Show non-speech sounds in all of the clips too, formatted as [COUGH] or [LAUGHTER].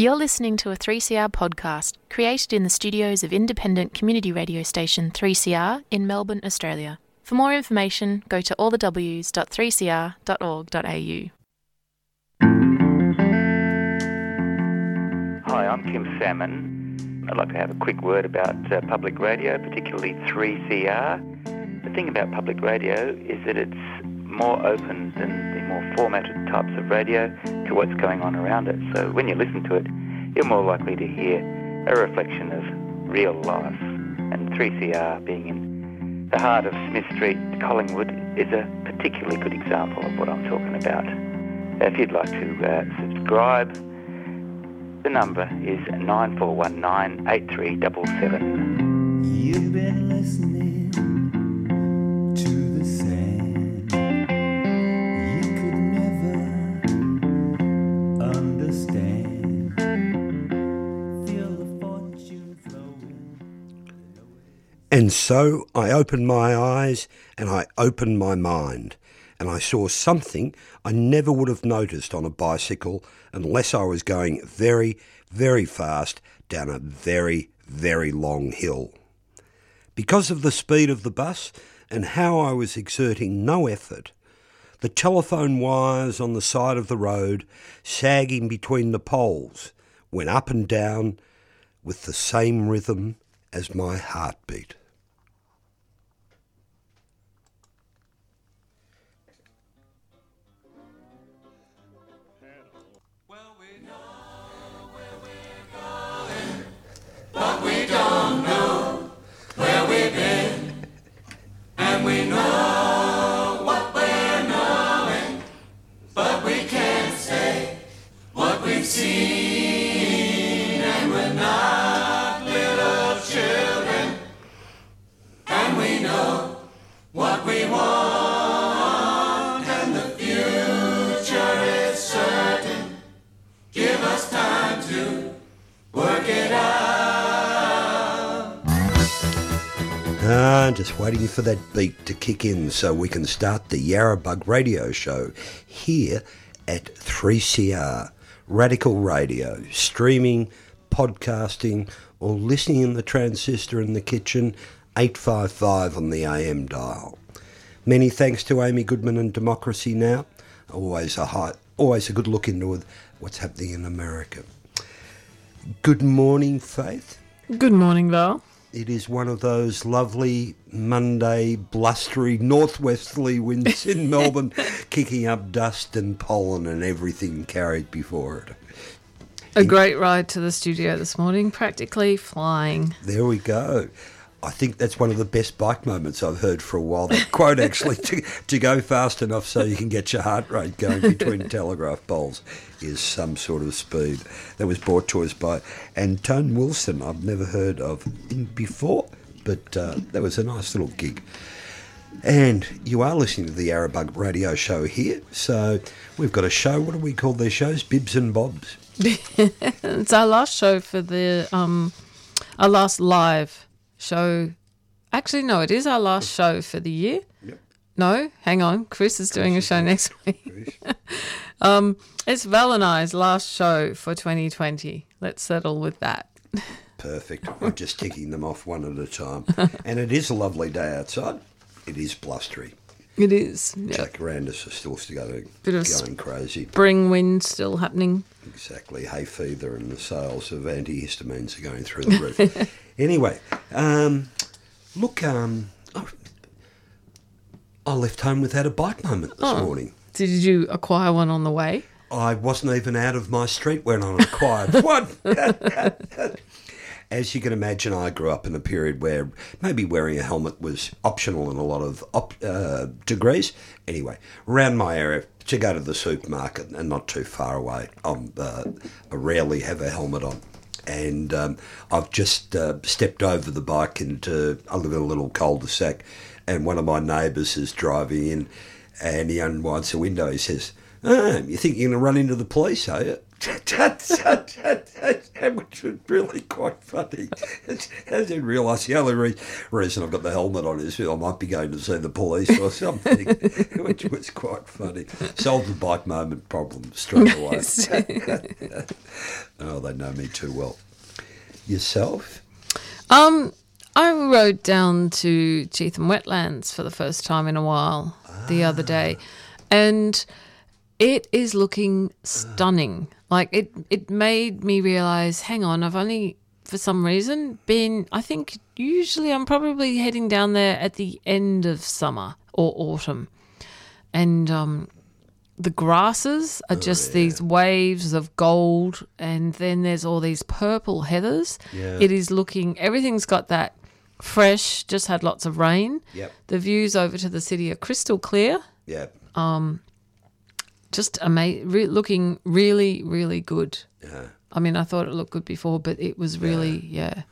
You're listening to a 3CR podcast created in the studios of independent community radio station 3CR in Melbourne, Australia. For more information, go to allthews.3cr.org.au. Hi, I'm Kim Salmon. I'd like to have a quick word about uh, public radio, particularly 3CR. The thing about public radio is that it's more open than the more formatted types of radio to what's going on around it. So when you listen to it, you're more likely to hear a reflection of real life. And 3CR being in the heart of Smith Street, Collingwood, is a particularly good example of what I'm talking about. If you'd like to uh, subscribe, the number is 9419 8377. You've been listening so I opened my eyes and I opened my mind, and I saw something I never would have noticed on a bicycle unless I was going very, very fast down a very, very long hill. Because of the speed of the bus and how I was exerting no effort, the telephone wires on the side of the road, sagging between the poles, went up and down with the same rhythm as my heartbeat. For that beat to kick in so we can start the Yarrabug radio show here at 3CR Radical Radio, streaming, podcasting, or listening in the transistor in the kitchen, 855 on the AM dial. Many thanks to Amy Goodman and Democracy Now! Always a high, always a good look into what's happening in America. Good morning, Faith. Good morning, Val. It is one of those lovely Monday blustery northwesterly winds in [LAUGHS] Melbourne, kicking up dust and pollen and everything carried before it. A great ride to the studio this morning, practically flying. There we go. I think that's one of the best bike moments I've heard for a while. That [LAUGHS] quote actually to, to go fast enough so you can get your heart rate going between [LAUGHS] telegraph poles is some sort of speed. That was brought to us by Antone Wilson. I've never heard of him before, but uh, that was a nice little gig. And you are listening to the Yarrabug radio show here. So we've got a show. What do we call these shows? Bibs and Bobs. [LAUGHS] It's our last show for the um, our last live show. Actually, no, it is our last show for the year. Yep. No, hang on. Chris is doing a show next week. [LAUGHS] um, it's Val and I's last show for 2020. Let's settle with that. Perfect. [LAUGHS] I'm just ticking them off one at a time. [LAUGHS] And it is a lovely day outside. It is blustery. It is. Yeah. Jacarandas are still going, Bit of going crazy. Spring wind still happening. Exactly. Hay fever and the sales of antihistamines are going through the roof. Anyway, um, look, um, I, I left home without a bike moment this Oh. morning. Did you acquire one on the way? I wasn't even out of my street when I acquired [LAUGHS] one. As you can imagine, I grew up in a period where maybe wearing a helmet was optional in a lot of op- uh, degrees. Anyway, around my area, to go to the supermarket and not too far away, I'm, uh, I rarely have a helmet on. And um, I've just uh, stepped over the bike into, a little cul-de-sac, and one of my neighbours is driving in, and he unwinds the window. He says, oh, you think you're going to run into the police, are you? Which was really quite funny. I didn't realise the only re- reason I've got the helmet on is I might be going to see the police or something, [LAUGHS] which was quite funny. Solved the bike moment problem straight away. [LAUGHS] oh, they know me too well. Yourself? Um, I rode down to Cheetham Wetlands for the first time in a while the other day, and it is looking stunning. Like it, it made me realize. Hang on, I've only for some reason been. I think usually I'm probably heading down there at the end of summer or autumn, and um, the grasses are just these waves of gold, and then there's all these purple heathers. Yeah. It is looking. Everything's got that fresh. Just had lots of rain. Yep. The views over to the city are crystal clear. Yeah. Just ama- re- looking really, really good. Yeah. I mean, I thought it looked good before, but it was really, yeah.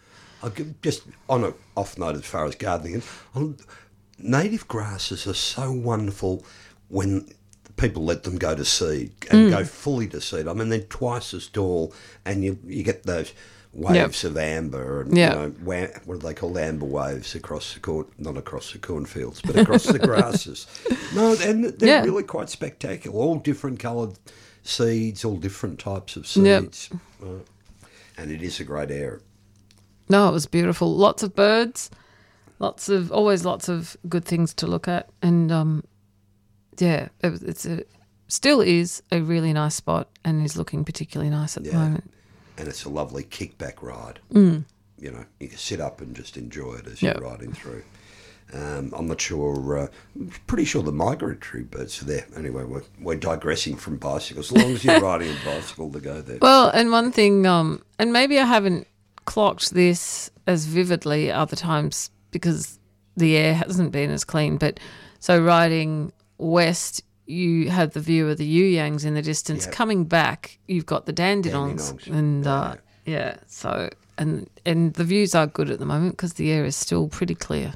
I'll just on an off note as far as gardening, on, native grasses are so wonderful when people let them go to seed and Mm. go fully to seed. I mean, they're twice as tall, and you you get those waves of amber and Yeah. you know what do they call amber waves across the corn not across the cornfields but across the [LAUGHS] grasses no and they're Yeah. really quite spectacular all different coloured seeds all different types of Yep. seeds Uh, and it is a great area No, it was beautiful. Lots of birds, lots of always lots of good things to look at, and um, yeah, it, it's a still is a really nice spot, and is looking particularly nice at the moment. And it's a lovely kickback ride. Mm. You know, you can sit up and just enjoy it as Yep. you're riding through. Um, I'm not sure. Uh, I'm pretty sure the migratory birds are there. Anyway, we're, we're digressing from bicycles. As long as you're [LAUGHS] riding a bicycle to go there. Well, and one thing, um, and maybe I haven't clocked this as vividly other times because the air hasn't been as clean. But so riding west, you had the view of the You Yangs in the distance. Yeah. Coming back, you've got the Dandenongs, Dandenongs, and uh, yeah, so and and the views are good at the moment because the air is still pretty clear.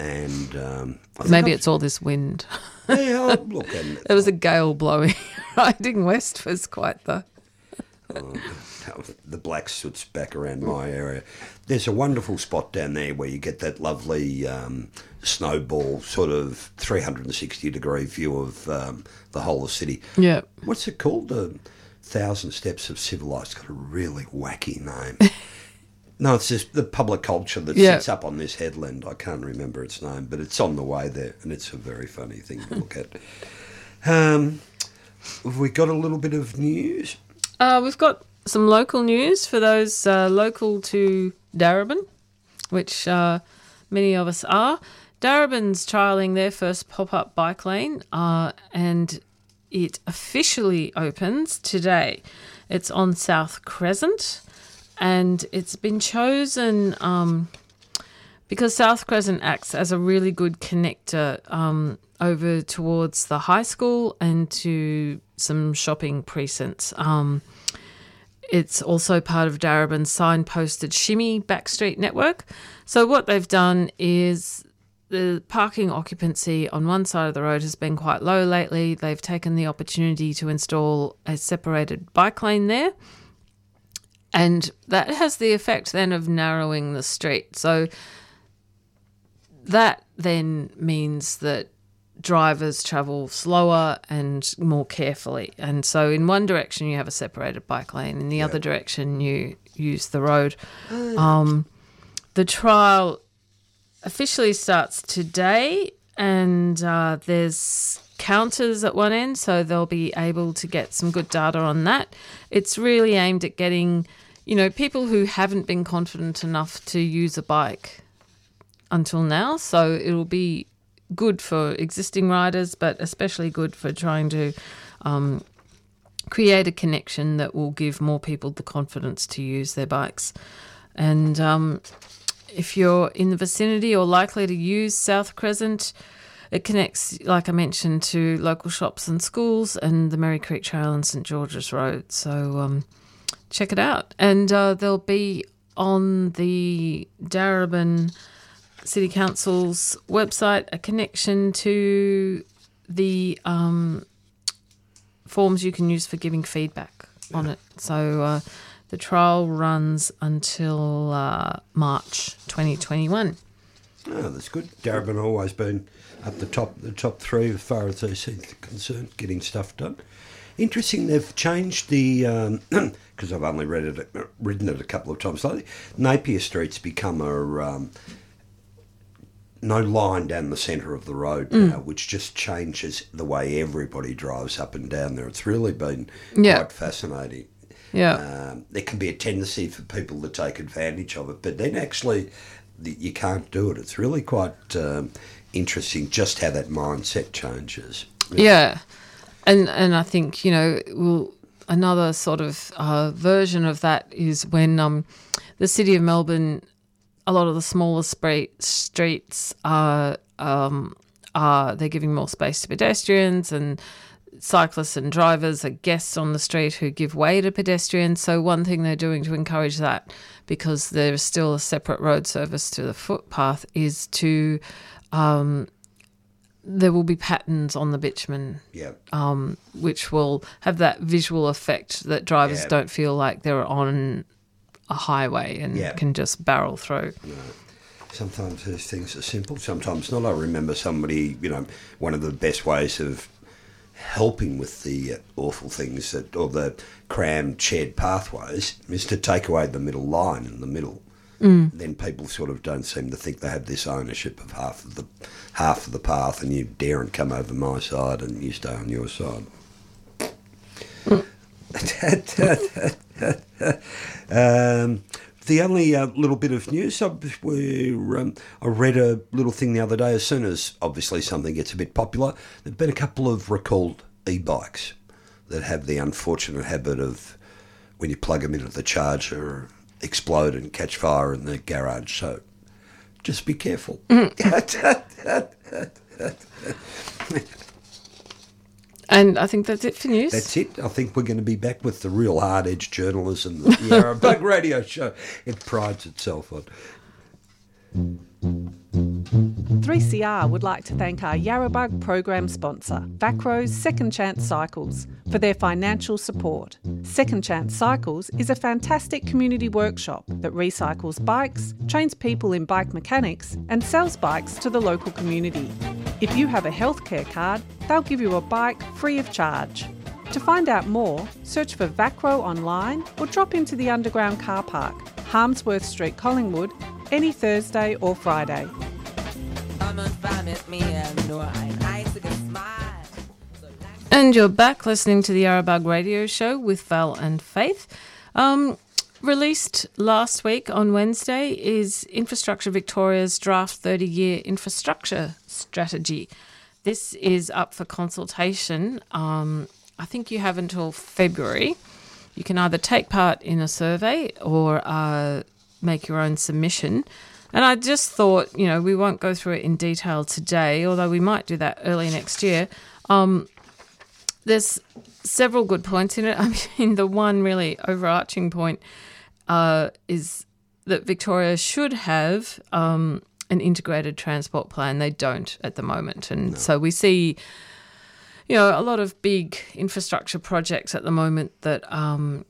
And um, Maybe it's all this wind. yeah. [LAUGHS] Look, There was a gale blowing. [LAUGHS] Riding west was quite the [LAUGHS] the black soot's back around my area. There's a wonderful spot down there where you get that lovely um, snowball sort of 360 degree view of um, the whole of the city. yeah. What's it called? The Thousand Steps of Civilized. It's got a really wacky name. [LAUGHS] no, it's just the public culture that Yeah. sits up on this headland. I can't remember its name, but it's on the way there, and it's a very funny thing to look at. [LAUGHS] Um, have we got a little bit of news? Uh, we've got some local news for those uh, local to Darebin, which uh, many of us are. Darebin's trialling their first pop up bike lane, uh, and it officially opens today. It's on South Crescent, and it's been chosen um, because South Crescent acts as a really good connector um, over towards the high school and to some shopping precincts. Um, it's also part of Darebin's signposted Shimmy Backstreet network. So, what they've done is the parking occupancy on one side of the road has been quite low lately. They've taken the opportunity to install a separated bike lane there. And that has the effect then of narrowing the street. So, that then means that drivers travel slower and more carefully. And so, in one direction, you have a separated bike lane, in the other direction, you use the road. Um, the trial officially starts today, and uh, there's counters at one end, so they'll be able to get some good data on that. It's really aimed at getting, you know, people who haven't been confident enough to use a bike until now. So it'll be good for existing riders, but especially good for trying to um, create a connection that will give more people the confidence to use their bikes. And um, if you're in the vicinity or likely to use South Crescent, it connects, like I mentioned, to local shops and schools and the Merry Creek Trail and St George's Road. So um, check it out. And uh, there'll be on the Darebin City Council's website a connection to the um, forms you can use for giving feedback. on it. So uh, the trial runs until uh, March 2021. Oh, that's good. Darebin always been at the top, the top three as far as things are concerned, getting stuff done. Interesting, they've changed the [CLEARS THROAT] because I've only read it, ridden it a couple of times lately. Napier Street's become a um, no line down the centre of the road now, which just changes the way everybody drives up and down there. It's really been Yeah. quite fascinating. Yeah. Um, there can be a tendency for people to take advantage of it, but then actually you can't do it. It's really quite um, interesting just how that mindset changes. Yeah, and and I think you know, well, another sort of uh, version of that is when um, the city of Melbourne, a lot of the smaller street, streets are um, are they're giving more space to pedestrians and cyclists and drivers are guests on the street who give way to pedestrians. So one thing they're doing to encourage that, because there is still a separate road service to the footpath, is to um, there will be patterns on the bitumen Yeah. um, which will have that visual effect that drivers don't feel like they're on a highway and Yeah. can just barrel through. Sometimes these things are simple, sometimes not. I remember somebody, you know, one of the best ways of helping with the uh, awful things that, or the crammed shared pathways, is to take away the middle line in the middle. Then people sort of don't seem to think they have this ownership of half of the half of the path, and you daren't come over my side, and you stay on your side. Um, the only uh, little bit of news, I, we're, um, I read a little thing the other day. As soon as obviously something gets a bit popular, there've been a couple of recalled e-bikes that have the unfortunate habit of when you plug them into the charger, explode and catch fire in the garage. So just be careful. [LAUGHS] [LAUGHS] And I think that's it for news. That's it. I think we're going to be back with the real hard edge journalism that the Yarra [LAUGHS] Bug Radio Show it prides itself on. 3CR would like to thank our Yarrabug program sponsor, Vacro's Second Chance Cycles, for their financial support. Second Chance Cycles is a fantastic community workshop that recycles bikes, trains people in bike mechanics, and sells bikes to the local community. If you have a healthcare card, they'll give you a bike free of charge. To find out more, search for Vacro online or drop into the underground car park, Harmsworth Street, Collingwood, any Thursday or Friday. And find with me and know I nice to smile. And you're back listening to the Yarrabug Radio Show with Val and Faith. Um, released last week on Wednesday is Infrastructure Victoria's draft 30 year infrastructure strategy. This is up for consultation. Um, I think you have until February. You can either take part in a survey or uh, make your own submission. And I just thought, you know, we won't go through it in detail today, although we might do that early next year. Um, there's several good points in it. [LAUGHS] I mean, the one really overarching point uh, is that Victoria should have um, an integrated transport plan. They don't at the moment, and so we see, you know, a lot of big infrastructure projects at the moment that. Um,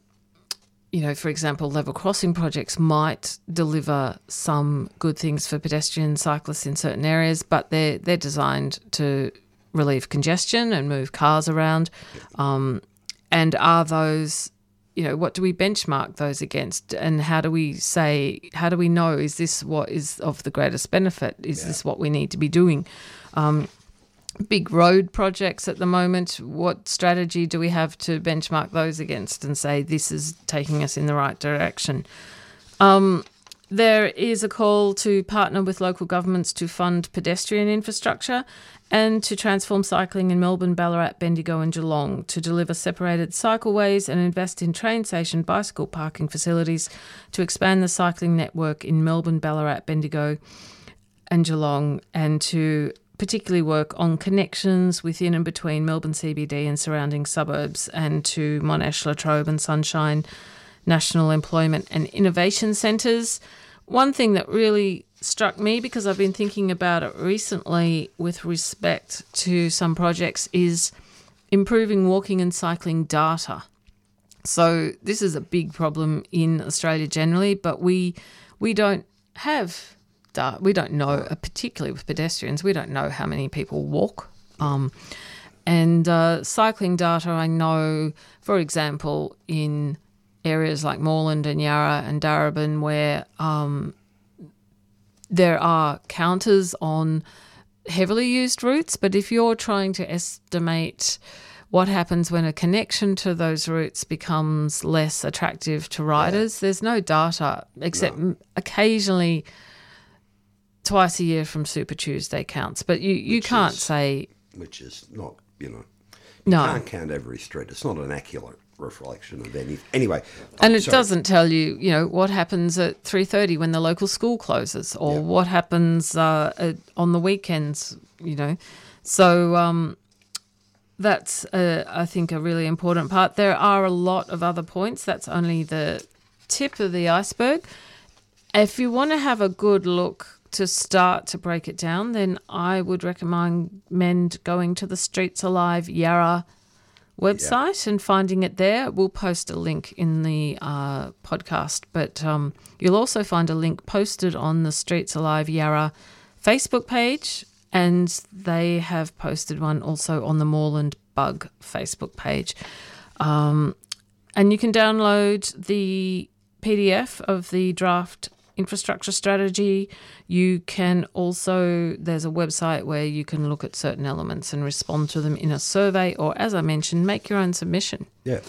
you know, for example, level crossing projects might deliver some good things for pedestrians, cyclists in certain areas, but they're they're designed to relieve congestion and move cars around. Um, and are those, you know, what do we benchmark those against? And how do we say, how do we know is this what is of the greatest benefit? Is this what we need to be doing? Um, big road projects at the moment. What strategy do we have to benchmark those against and say this is taking us in the right direction? Um, there is a call to partner with local governments to fund pedestrian infrastructure and to transform cycling in Melbourne, Ballarat, Bendigo, and Geelong to deliver separated cycleways and invest in train station bicycle parking facilities to expand the cycling network in Melbourne, Ballarat, Bendigo, and Geelong, and to particularly work on connections within and between Melbourne CBD and surrounding suburbs, and to Monash, Latrobe, and Sunshine National Employment and Innovation Centres. One thing that really struck me because I've been thinking about it recently with respect to some projects is improving walking and cycling data. So this is a big problem in Australia generally, but we we don't have data. We don't know, uh, particularly with pedestrians, we don't know how many people walk. Um, and uh, cycling data, I know, for example, in areas like Moreland and Yarra and Darebin, where um, there are counters on heavily used routes, but if you're trying to estimate what happens when a connection to those routes becomes less attractive to riders, there's no data except m occasionally twice a year from Super Tuesday counts. But you, you Which can't is- say which is not, you know, no. can't count every street. It's not an accurate reflection of any. Anyway, And I'm it sorry. doesn't tell you, you know, what happens at three thirty when the local school closes, or Yeah. what happens uh, at, on the weekends. You know, so um, that's uh, I think a really important part. There are a lot of other points. That's only the tip of the iceberg. If you want to have a good look to start to break it down, then I would recommend going to the Streets Alive Yarra website and finding it there. We'll post a link in the uh, podcast, but um, you'll also find a link posted on the Streets Alive Yarra Facebook page, and they have posted one also on the Moreland Bug Facebook page. Um, and you can download the PDF of the draft infrastructure strategy. You can also, there's a website where you can look at certain elements and respond to them in a survey, or as I mentioned, make your own submission. Yeah.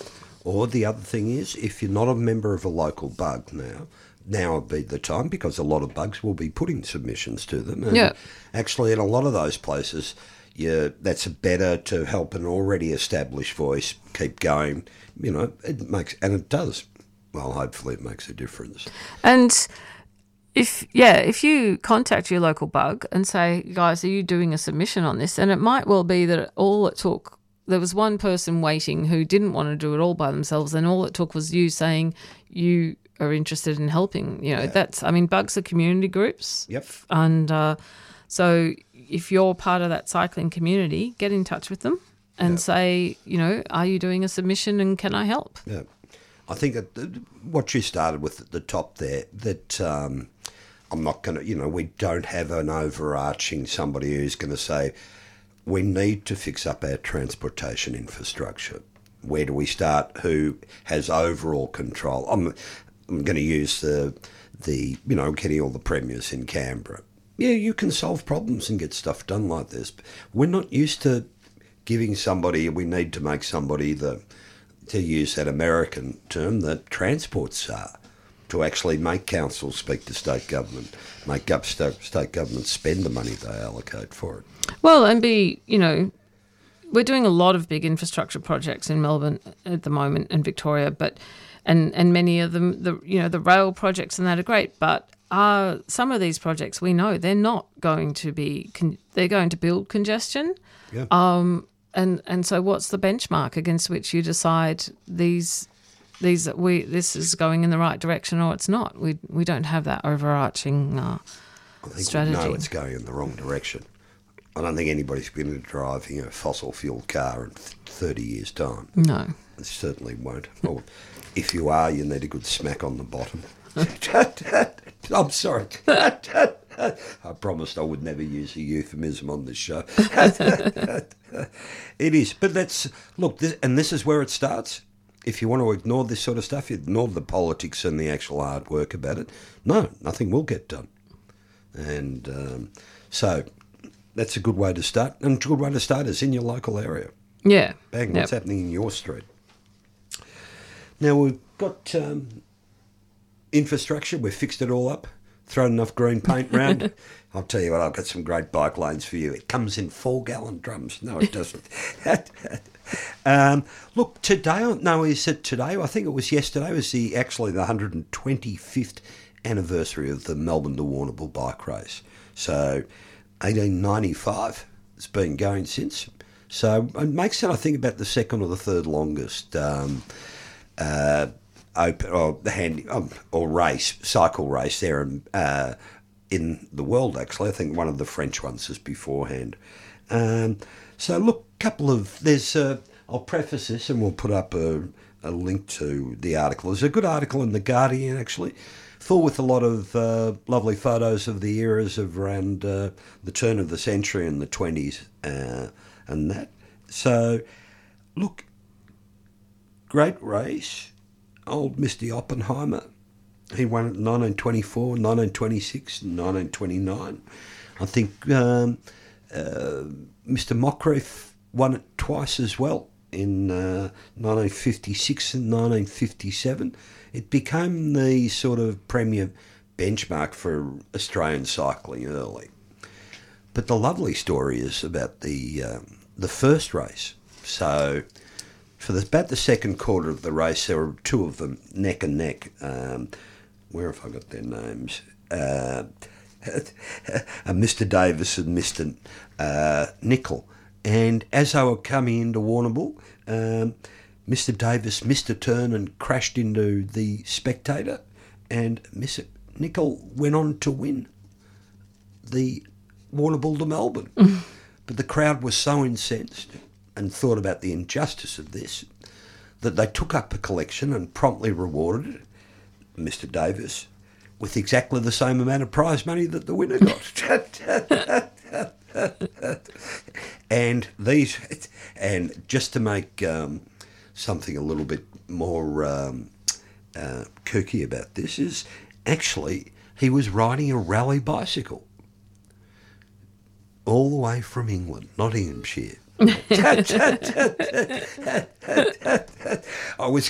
Or the other thing is, if you're not a member of a local bug now, now would be the time because a lot of bugs will be putting submissions to them. And Yeah. Actually, in a lot of those places, yeah, that's better to help an already established voice keep going. You know, it makes, and it does. Well, hopefully, it makes a difference. And if yeah, if you contact your local bug and say, guys, are you doing a submission on this? And it might well be that all it took there was one person waiting who didn't want to do it all by themselves, and all it took was you saying you are interested in helping. You know, that's I mean, bugs are community groups. Yep. And uh, so if you're part of that cycling community, get in touch with them and say, you know, are you doing a submission and can I help? Yeah, I think that what you started with at the top there, that um, I'm not going to, you know, we don't have an overarching somebody who's going to say, we need to fix up our transportation infrastructure. Where do we start? Who has overall control? I'm, I'm going to use the, the, you know, getting all the premiers in Canberra. Yeah, you can solve problems and get stuff done like this. We're not used to giving somebody, we need to make somebody the, to use that American term, that transports are, to actually make councils speak to state government, make up state, state government spend the money they allocate for it. Well, and be, you know, we're doing a lot of big infrastructure projects in Melbourne at the moment and Victoria, but and and many of them, the you know, the rail projects and that are great, but are some of these projects we know they're not going to be con- they're going to build congestion. Yeah. Um, and and so what's the benchmark against which you decide these these we this is going in the right direction or it's not? We we don't have that overarching. Uh, I think strategy. know it's going in the wrong direction. I don't think anybody's going to be driving a fossil fuel car in 30 years' time. no. It certainly won't. [LAUGHS] Or if you are, you need a good smack on the bottom. [LAUGHS] I'm sorry. [LAUGHS] I promised I would never use a euphemism on this show. it is, but that's look, this, and this is where it starts. If you want to ignore this sort of stuff, ignore the politics and the actual hard work about it. No, nothing will get done. And um, so that's a good way to start. And a good way to start is in your local area. Yeah. Bang, Yep. what's happening in your street? Now we've got um, infrastructure, we've fixed it all up, thrown enough green paint [LAUGHS] round. I'll tell you what, I've got some great bike lanes for you. It comes in four gallon drums. No, it doesn't. [LAUGHS] um, look, today, no, is it today? I think it was yesterday, was the actually the 125th anniversary of the Melbourne to Warrnambool bike race. So 1895, it's been going since. So it makes it, I think, about the second or the third longest um, uh, open or um, or race cycle race there in, uh, in the world. Actually, I think one of the French ones is beforehand. Um, so look, couple of there's. Uh, I'll preface this, and we'll put up a, a link to the article. There's a good article in the Guardian actually, full with a lot of uh, lovely photos of the eras of around uh, the turn of the century and the twenties uh, and that. So, look, great race. Old Misty Opperman. He won it in 1924, 1926, 1929. I think um, uh, Mr. Mockridge won it twice as well in uh, 1956 and 1957. It became the sort of premier benchmark for Australian cycling early. But the lovely story is about the um, the first race. So for the, about the second quarter of the race, there were two of them neck and neck. Um, where have I got their names? Uh, [LAUGHS] uh, Mr. Davis and Mr. Uh, Nickel. And as they were coming into Warrnambool, um, Mr. Davis missed a turn and crashed into the spectator, and Mr. Nickel went on to win the Warrnambool to Melbourne. [LAUGHS] but the crowd was so incensed and thought about the injustice of this that they took up a collection and promptly rewarded Mr. Davis with exactly the same amount of prize money that the winner got. [LAUGHS] and these, and just to make um, something a little bit more um, uh, kooky about this, is actually he was riding a Raleigh bicycle all the way from England, Nottinghamshire. [LAUGHS] I was,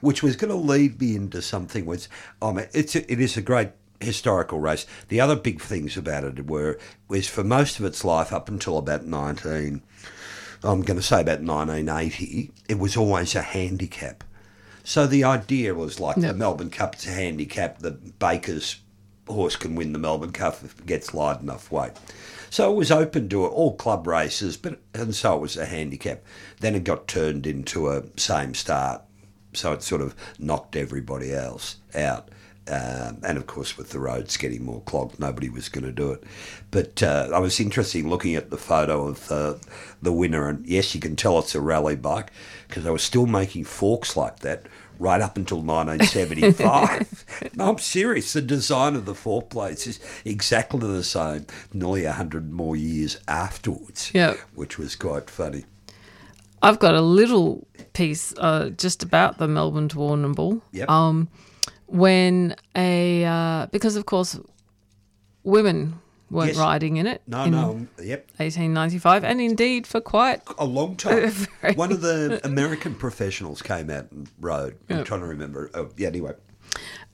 which was going to lead me into something. Was oh, I mean, it's a, it is a great historical race. The other big things about it were was for most of its life up until about nineteen. I'm going to say about 1980. It was always a handicap. So the idea was like the Melbourne Cup is a handicap. The Baker's horse can win the Melbourne Cup if it gets light enough weight. So it was open to all club races, but and so it was a handicap. Then it got turned into a same start, so it sort of knocked everybody else out. Um, and of course, with the roads getting more clogged, nobody was going to do it. But uh, I was interested looking at the photo of the winner, and yes, you can tell it's a Raleigh bike because they were still making forks like that right up until 1975. [LAUGHS] no, I'm serious. The design of the fork plates is exactly the same, nearly 100 more years afterwards, Yep. which was quite funny. I've got a little piece uh, just about the Melbourne to Warrnambool. Yep. Um, when a uh, because of course women weren't Yes. riding in it No, in no, yep. 1895, and indeed for quite A long [LAUGHS] time. Very- One of the American professionals came out and rode. I'm trying to remember. Oh, yeah, anyway.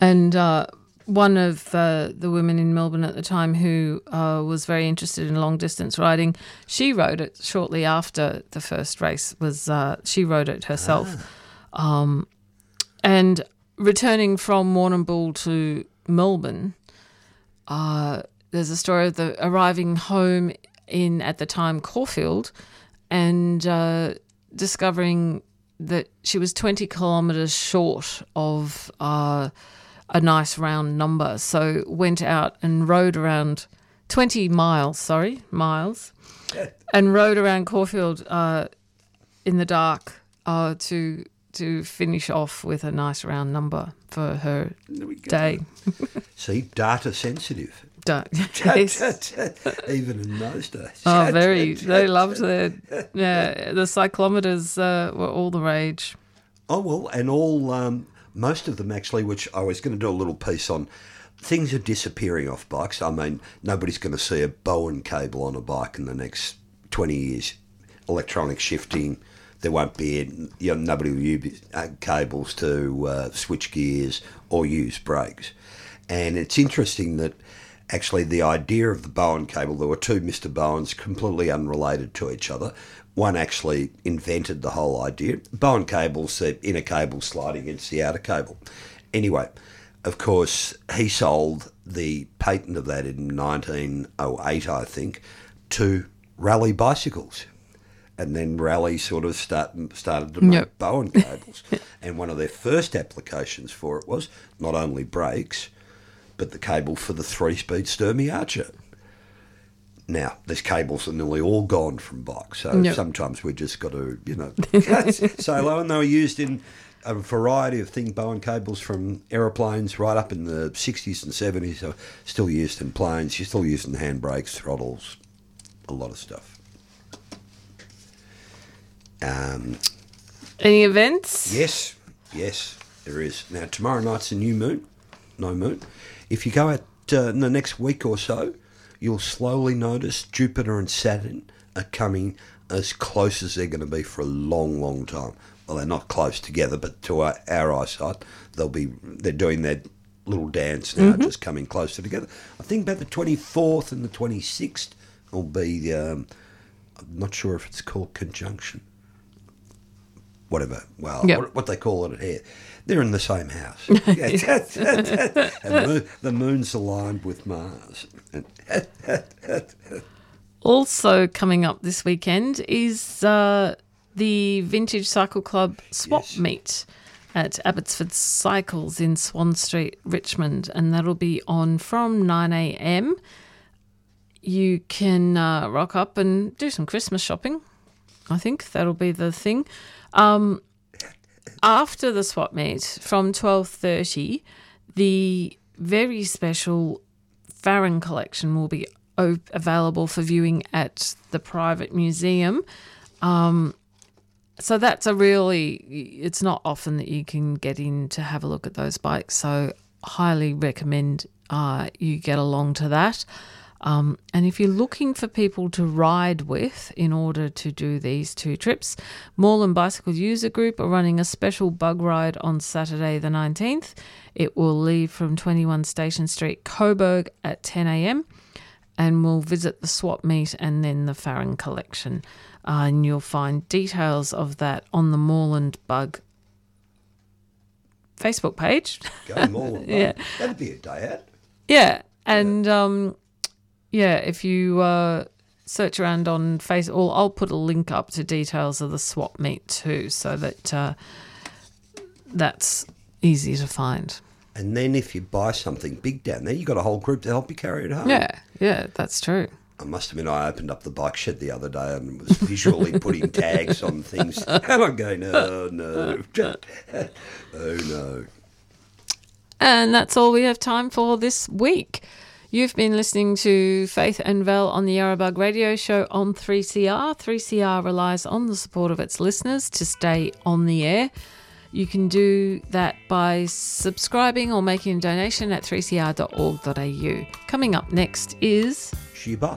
And uh, one of uh, the women in Melbourne at the time who uh, was very interested in long distance riding, she rode it shortly after the first race. Was uh, she rode it herself? Um, and returning from Warrnambool to Melbourne, uh, there's a story of the arriving home in at the time Caulfield, and uh, discovering that she was 20 kilometres short of uh, a nice round number. So went out and rode around 20 miles, sorry, miles, [LAUGHS] and rode around Caulfield uh, in the dark uh, to to finish off with a nice round number for her There we go. day. [LAUGHS] See, data sensitive. [LAUGHS] Even in those days. [LAUGHS] Oh, very. They loved the [LAUGHS] yeah. The cyclometers uh, were all the rage. Oh well, and all um, most of them actually, which I was going to do a little piece on. Things are disappearing off bikes. I mean, nobody's going to see a Bowden cable on a bike in the next twenty years. Electronic shifting. There won't be. You know, nobody will use uh, cables to uh, switch gears or use brakes. And it's interesting that actually the idea of the Bowden cable, there were two Mr. Bowdens completely unrelated to each other. One actually invented the whole idea. Bowden cable's the inner cable sliding against the outer cable. Anyway, of course, he sold the patent of that in 1908, I think, to Raleigh bicycles. And then Raleigh sort of start, started to make Yep. Bowden cables. [LAUGHS] and one of their first applications for it was not only brakes, but the cable for the three speed Sturmey Archer. Now, these cables are nearly all gone from bikes, so Yep. sometimes we just got to, you know, [LAUGHS] say low. And they were used in a variety of things, Bowden cables from aeroplanes right up in the 60s and 70s, so still used in planes, you're still using handbrakes, throttles, a lot of stuff. Um, Any events? Yes, yes, there is. Now, tomorrow night's a new moon, no moon. If you go out uh, in the next week or so, you'll slowly notice Jupiter and Saturn are coming as close as they're going to be for a long, long time. Well, they're not close together, but to our, our eyesight, they'll be. They're doing their little dance now, just coming closer together. I think about the twenty fourth and the twenty sixth will be. Um, I'm not sure if it's called conjunction whatever, well, Yep. what, what they call it here. They're in the same house. [LAUGHS] [LAUGHS] and the, moon, the moon's aligned with Mars. [LAUGHS] Also coming up this weekend is uh, the Vintage Cycle Club swap Yes. meet at Abbotsford Cycles in Swan Street, Richmond, and that'll be on from 9 a.m. You can uh, rock up and do some Christmas shopping. I think that'll be the thing. Um, after the swap meet from 12:30, the very special Farron collection will be o- available for viewing at the private museum. Um, so that's a really, it's not often that you can get in to have a look at those bikes. So highly recommend uh, you get along to that. Um, and if you're looking for people to ride with in order to do these two trips, Moreland Bicycle User Group are running a special bug ride on Saturday the 19th. It will leave from 21 Station Street, Coburg at 10 a.m. and we'll visit the swap meet and then the Farron collection. Uh, and you'll find details of that on the Moreland Bug Facebook page. go more. [LAUGHS] Yeah. That'd be a day out. Yeah, and um, yeah, if you uh, search around on Facebook, or I'll put a link up to details of the swap meet too, so that uh, that's easy to find. And then if you buy something big down there, you've got a whole group to help you carry it home. Yeah, yeah, that's true. I must admit, I opened up the bike shed the other day and was visually putting [LAUGHS] tags on things. And I'm going, oh no. [LAUGHS] oh no. And that's all we have time for this week. You've been listening to Faith and Val on the Yarrabug radio show on 3CR. 3CR relies on the support of its listeners to stay on the air. You can do that by subscribing or making a donation at 3cr.org.au. Coming up next is Shiba.